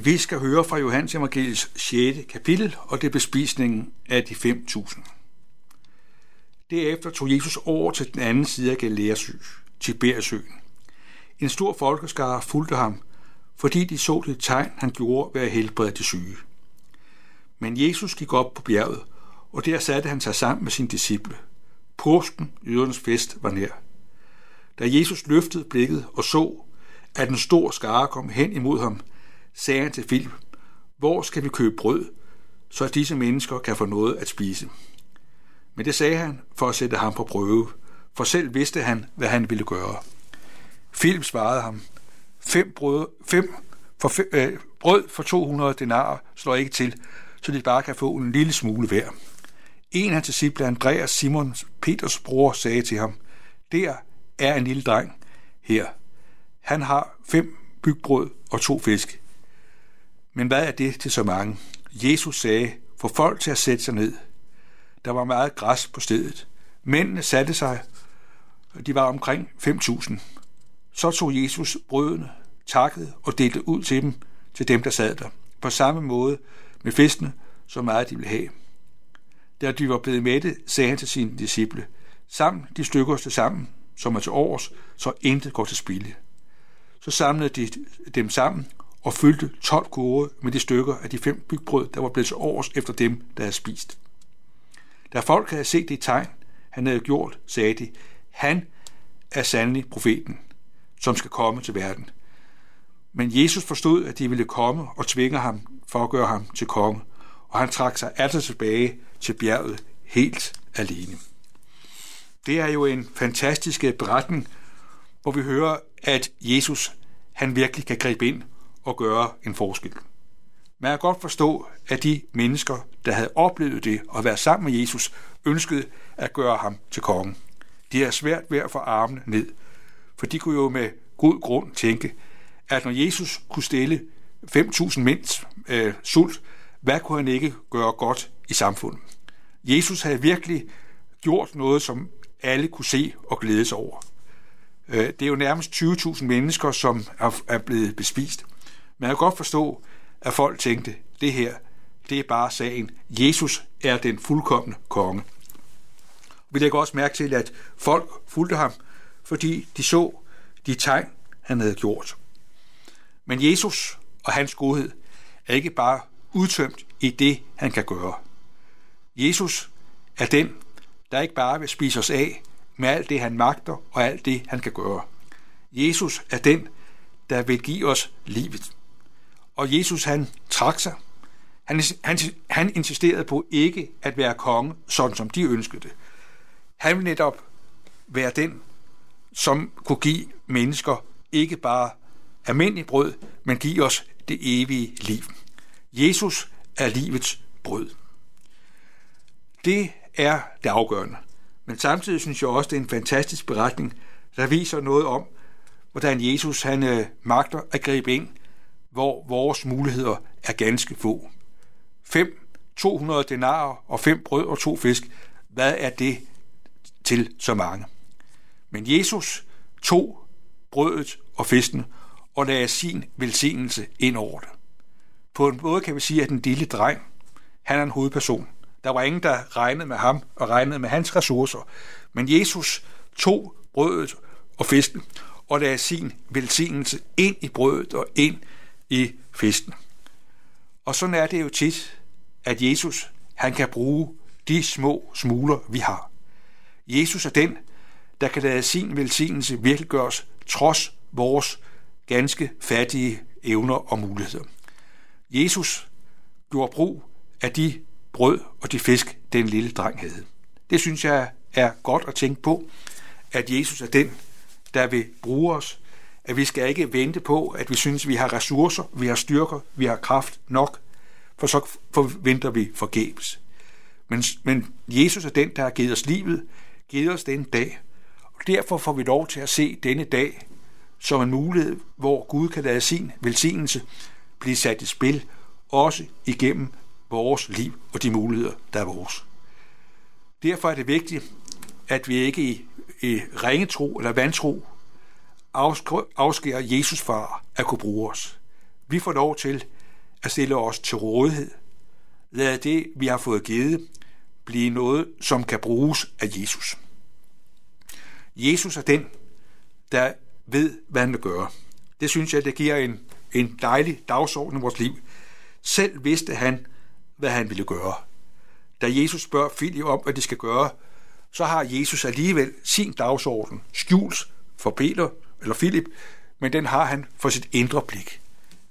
Vi skal høre fra Johannes Evangeliets 6. kapitel, og det er bespisningen af de 5.000. Derefter tog Jesus over til den anden side af Galileasø, Tiberiasøen. En stor folkeskare fulgte ham, fordi de så det tegn, han gjorde ved at helbrede de syge. Men Jesus gik op på bjerget, og der satte han sig sammen med sine disciple. Påsken, jødernes fest, var nær. Da Jesus løftede blikket og så, at en stor skare kom hen imod ham, sagde han til Filip, hvor skal vi købe brød, så disse mennesker kan få noget at spise? Men det sagde han for at sætte ham på prøve, for selv vidste han, hvad han ville gøre. Philip svarede ham, fem brød, fem for, fem, øh, brød for 200 denarer slår ikke til, så de bare kan få en lille smule hver. En af disciple, Andreas Simon, Peters bror, sagde til ham, der er en lille dreng her. Han har fem bygbrød og to fisk. Men hvad er det til så mange? Jesus sagde, få folk til at sætte sig ned. Der var meget græs på stedet. Mændene satte sig, og de var omkring 5.000. Så tog Jesus brødene, takkede og delte ud til dem, til dem, der sad der. På samme måde med fiskene, så meget de ville have. Da de var blevet mætte, sagde han til sine disciple, sammen de stykker til sammen, som er til års, så intet går til spilde. Så samlede de dem sammen og fyldte 12 kurve med de stykker af de fem bygbrød, der var blevet til års efter dem, der havde spist. Da folk havde set det tegn, han havde gjort, sagde de, han er sandelig profeten, som skal komme til verden. Men Jesus forstod, at de ville komme og tvinge ham for at gøre ham til konge, og han trak sig altså tilbage til bjerget helt alene. Det er jo en fantastisk beretning, hvor vi hører, at Jesus han virkelig kan gribe ind og gøre en forskel. Man kan godt forstå, at de mennesker, der havde oplevet det og været sammen med Jesus, ønskede at gøre ham til konge. De er svært ved at få armene ned, for de kunne jo med god grund tænke, at når Jesus kunne stille 5.000 mænds øh, sult, hvad kunne han ikke gøre godt i samfundet? Jesus havde virkelig gjort noget, som alle kunne se og glæde sig over. Øh, det er jo nærmest 20.000 mennesker, som er blevet bespist. Man kan godt forstå, at folk tænkte, det her, det er bare sagen. Jesus er den fuldkommende konge. Vi lægger også mærke til, at folk fulgte ham, fordi de så de tegn, han havde gjort. Men Jesus og hans godhed er ikke bare udtømt i det, han kan gøre. Jesus er den, der ikke bare vil spise os af med alt det, han magter og alt det, han kan gøre. Jesus er den, der vil give os livet. Og Jesus, han trak sig. Han, han, han insisterede på ikke at være konge, sådan som de ønskede det. Han ville netop være den, som kunne give mennesker ikke bare almindelig brød, men give os det evige liv. Jesus er livets brød. Det er det afgørende. Men samtidig synes jeg også, det er en fantastisk beretning, der viser noget om, hvordan Jesus han øh, magter at gribe ind, hvor vores muligheder er ganske få. 5 200 denarer og fem brød og to fisk. Hvad er det til så mange? Men Jesus tog brødet og fisken og lagde sin velsignelse ind over det. På en måde kan vi sige, at den lille dreng, han er en hovedperson. Der var ingen, der regnede med ham og regnede med hans ressourcer. Men Jesus tog brødet og fisken og lagde sin velsignelse ind i brødet og ind i fisken. Og sådan er det jo tit, at Jesus han kan bruge de små smuler, vi har. Jesus er den, der kan lade sin velsignelse virkeliggøres trods vores ganske fattige evner og muligheder. Jesus gjorde brug af de brød og de fisk, den lille dreng havde. Det synes jeg er godt at tænke på, at Jesus er den, der vil bruge os. At vi skal ikke vente på, at vi synes, at vi har ressourcer, vi har styrker, vi har kraft nok, for så forventer vi forgæves. Men, men Jesus er den, der har givet os livet, givet os den dag, og derfor får vi lov til at se denne dag som en mulighed, hvor Gud kan lade sin velsignelse blive sat i spil, også igennem vores liv og de muligheder, der er vores. Derfor er det vigtigt, at vi ikke i, i ringetro eller vantro afskærer Jesus far at kunne bruge os. Vi får lov til at stille os til rådighed. Lad det, vi har fået givet, blive noget, som kan bruges af Jesus. Jesus er den, der ved, hvad han vil gøre. Det synes jeg, det giver en, en dejlig dagsorden i vores liv. Selv vidste han, hvad han ville gøre. Da Jesus spørger Filip om, hvad de skal gøre, så har Jesus alligevel sin dagsorden skjult for Peter eller Philip, men den har han for sit indre blik.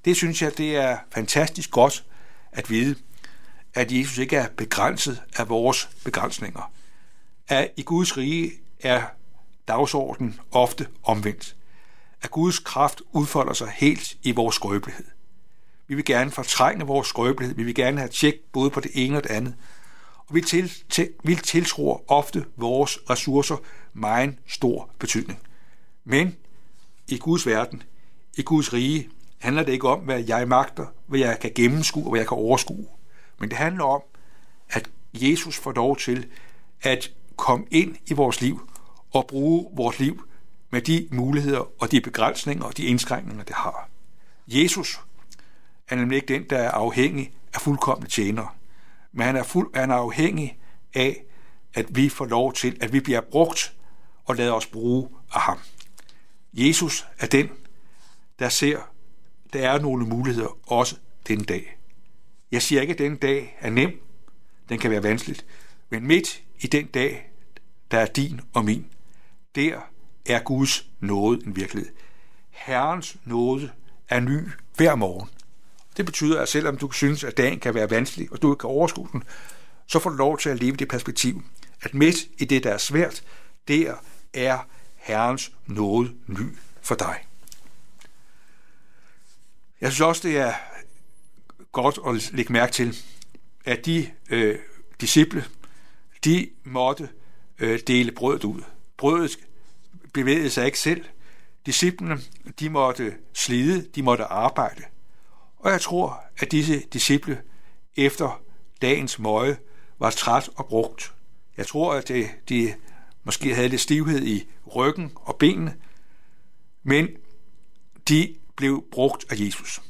Det synes jeg, det er fantastisk godt at vide, at Jesus ikke er begrænset af vores begrænsninger. At i Guds rige er dagsordenen ofte omvendt. At Guds kraft udfolder sig helt i vores skrøbelighed. Vi vil gerne fortrænge vores skrøbelighed. Vi vil gerne have tjek både på det ene og det andet. Og vi, til, til, vi tiltror ofte vores ressourcer meget stor betydning. Men i Guds verden, i Guds rige, handler det ikke om, hvad jeg magter, hvad jeg kan gennemskue og hvad jeg kan overskue. Men det handler om, at Jesus får lov til at komme ind i vores liv og bruge vores liv med de muligheder og de begrænsninger og de indskrænkninger, det har. Jesus er nemlig ikke den, der er afhængig af fuldkommende tjenere, men han er, fuld, han er afhængig af, at vi får lov til, at vi bliver brugt og lader os bruge af ham. Jesus er den, der ser, der er nogle muligheder også den dag. Jeg siger ikke, at den dag er nem. Den kan være vanskeligt. Men midt i den dag, der er din og min, der er Guds nåde en virkelighed. Herrens nåde er ny hver morgen. Det betyder, at selvom du synes, at dagen kan være vanskelig, og du ikke kan overskue den, så får du lov til at leve det perspektiv, at midt i det, der er svært, der er Herrens nåde ny for dig. Jeg synes også, det er godt at lægge mærke til, at de øh, disciple, de måtte øh, dele brødet ud. Brødet bevægede sig ikke selv. Disciplene, de måtte slide, de måtte arbejde. Og jeg tror, at disse disciple efter dagens møje var træt og brugt. Jeg tror, at de, de måske havde lidt stivhed i ryggen og benene, men de blev brugt af Jesus.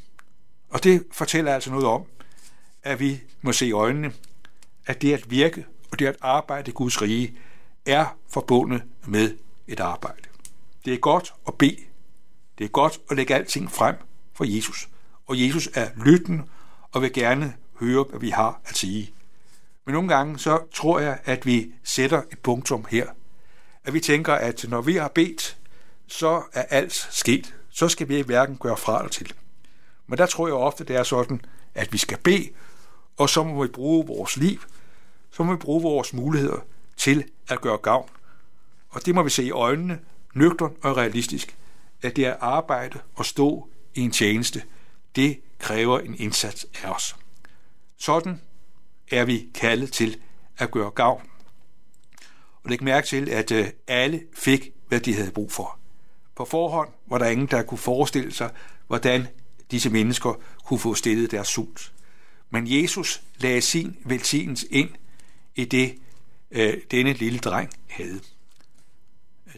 Og det fortæller altså noget om, at vi må se i øjnene, at det at virke og det at arbejde i Guds rige er forbundet med et arbejde. Det er godt at bede. Det er godt at lægge alting frem for Jesus. Og Jesus er lytten og vil gerne høre, hvad vi har at sige. Men nogle gange så tror jeg, at vi sætter et punktum her. At vi tænker, at når vi har bedt, så er alt sket. Så skal vi hverken gøre fra eller til. Men der tror jeg ofte, det er sådan, at vi skal bede, og så må vi bruge vores liv, så må vi bruge vores muligheder til at gøre gavn. Og det må vi se i øjnene, nøgtern og realistisk, at det er arbejde og stå i en tjeneste. Det kræver en indsats af os. Sådan er vi kaldet til at gøre gavn. Og læg mærke til, at øh, alle fik, hvad de havde brug for. På forhånd var der ingen, der kunne forestille sig, hvordan disse mennesker kunne få stillet deres sult. Men Jesus lagde sin velsignelse ind i det, øh, denne lille dreng havde.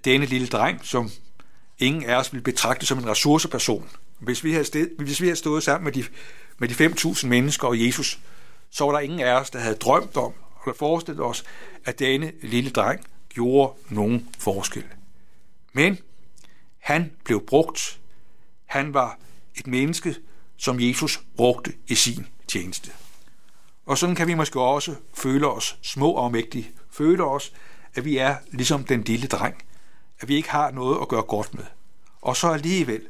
Denne lille dreng, som ingen af os ville betragte som en ressourceperson. Hvis vi havde, sted, hvis vi havde stået sammen med de, med de 5.000 mennesker og Jesus, så var der ingen af os, der havde drømt om eller forestillet os, at denne lille dreng gjorde nogen forskel. Men han blev brugt. Han var et menneske, som Jesus brugte i sin tjeneste. Og sådan kan vi måske også føle os små og mægtige. Føle os, at vi er ligesom den lille dreng. At vi ikke har noget at gøre godt med. Og så alligevel,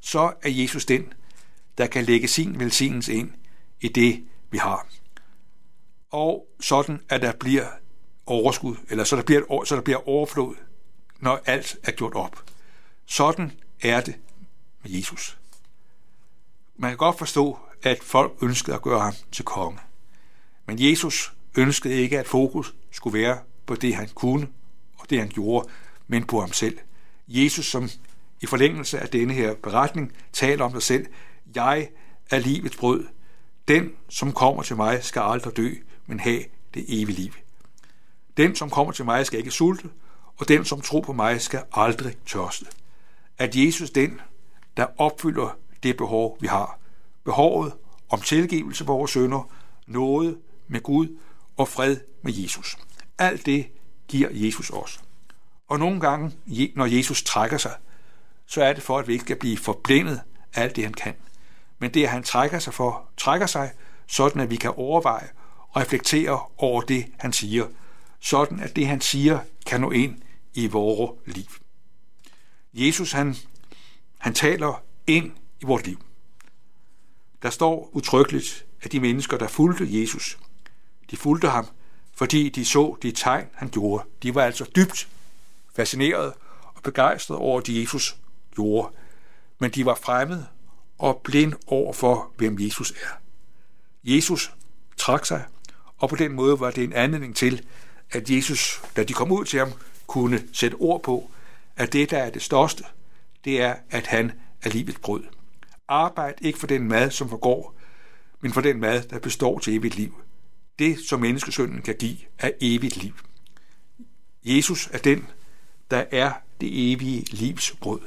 så er Jesus den, der kan lægge sin velsignelse ind i det, vi har. Og sådan, at der bliver overskud, eller så der bliver, så der bliver overflod, når alt er gjort op. Sådan er det med Jesus. Man kan godt forstå, at folk ønskede at gøre ham til konge. Men Jesus ønskede ikke, at fokus skulle være på det, han kunne og det, han gjorde, men på ham selv. Jesus, som i forlængelse af denne her beretning, taler om sig selv. Jeg er livets brød. Den, som kommer til mig, skal aldrig dø, men have det evige liv. Den, som kommer til mig, skal ikke sulte, og den, som tror på mig, skal aldrig tørste. At Jesus den, der opfylder det behov, vi har. Behovet om tilgivelse for vores sønder, noget med Gud og fred med Jesus. Alt det giver Jesus os. Og nogle gange, når Jesus trækker sig, så er det for, at vi ikke skal blive forblændet af alt det, han kan. Men det, at han trækker sig for, trækker sig, sådan at vi kan overveje reflekterer over det, han siger, sådan at det, han siger, kan nå ind i vores liv. Jesus, han, han taler ind i vores liv. Der står utryggeligt, at de mennesker, der fulgte Jesus, de fulgte ham, fordi de så de tegn, han gjorde. De var altså dybt fascineret og begejstret over det, Jesus gjorde. Men de var fremmede og blind over for, hvem Jesus er. Jesus trak sig, og på den måde var det en anledning til, at Jesus, da de kom ud til ham, kunne sætte ord på, at det, der er det største, det er, at han er livets brød. Arbejd ikke for den mad, som forgår, men for den mad, der består til evigt liv. Det, som menneskesønnen kan give, er evigt liv. Jesus er den, der er det evige livs brød,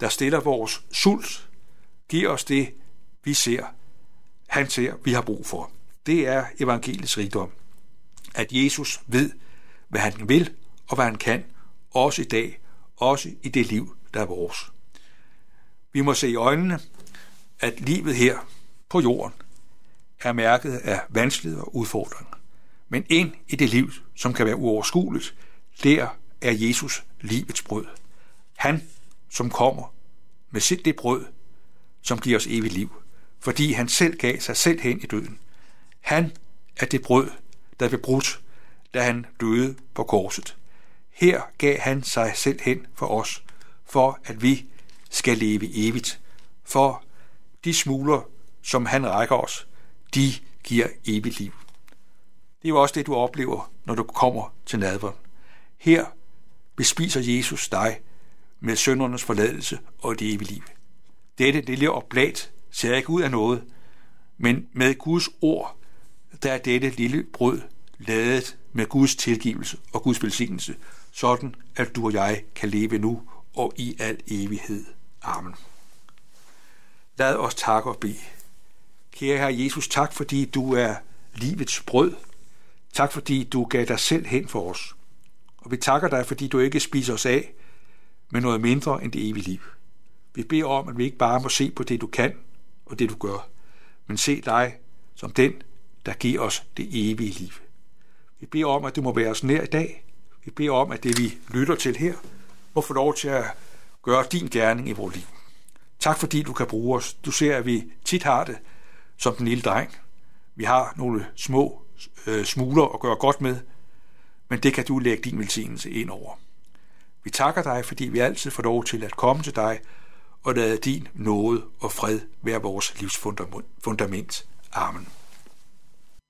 der stiller vores sult, giver os det, vi ser, han ser, vi har brug for. Det er evangeliets rigdom. At Jesus ved, hvad han vil og hvad han kan, også i dag, også i det liv, der er vores. Vi må se i øjnene, at livet her på jorden er mærket af vanskeligheder og udfordringer. Men ind i det liv, som kan være uoverskueligt, der er Jesus livets brød. Han, som kommer med sit det brød, som giver os evigt liv, fordi han selv gav sig selv hen i døden. Han er det brød, der blev brudt, da han døde på korset. Her gav han sig selv hen for os, for at vi skal leve evigt, for de smuler, som han rækker os, de giver evigt liv. Det er jo også det, du oplever, når du kommer til nadveren. Her bespiser Jesus dig med søndernes forladelse og det evige liv. Dette lille oblat ser ikke ud af noget, men med Guds ord, der er dette lille brød ladet med Guds tilgivelse og Guds velsignelse, sådan at du og jeg kan leve nu og i al evighed. Amen. Lad os takke og bede. Kære Herre Jesus, tak fordi du er livets brød. Tak fordi du gav dig selv hen for os. Og vi takker dig, fordi du ikke spiser os af med noget mindre end det evige liv. Vi beder om, at vi ikke bare må se på det, du kan og det, du gør, men se dig som den, der giver os det evige liv. Vi beder om, at du må være os nær i dag. Vi beder om, at det, vi lytter til her, må få lov til at gøre din gerning i vores liv. Tak fordi du kan bruge os. Du ser, at vi tit har det som den lille dreng. Vi har nogle små øh, smuler at gøre godt med, men det kan du lægge din velsignelse ind over. Vi takker dig, fordi vi altid får lov til at komme til dig og lade din nåde og fred være vores livsfundament. Amen.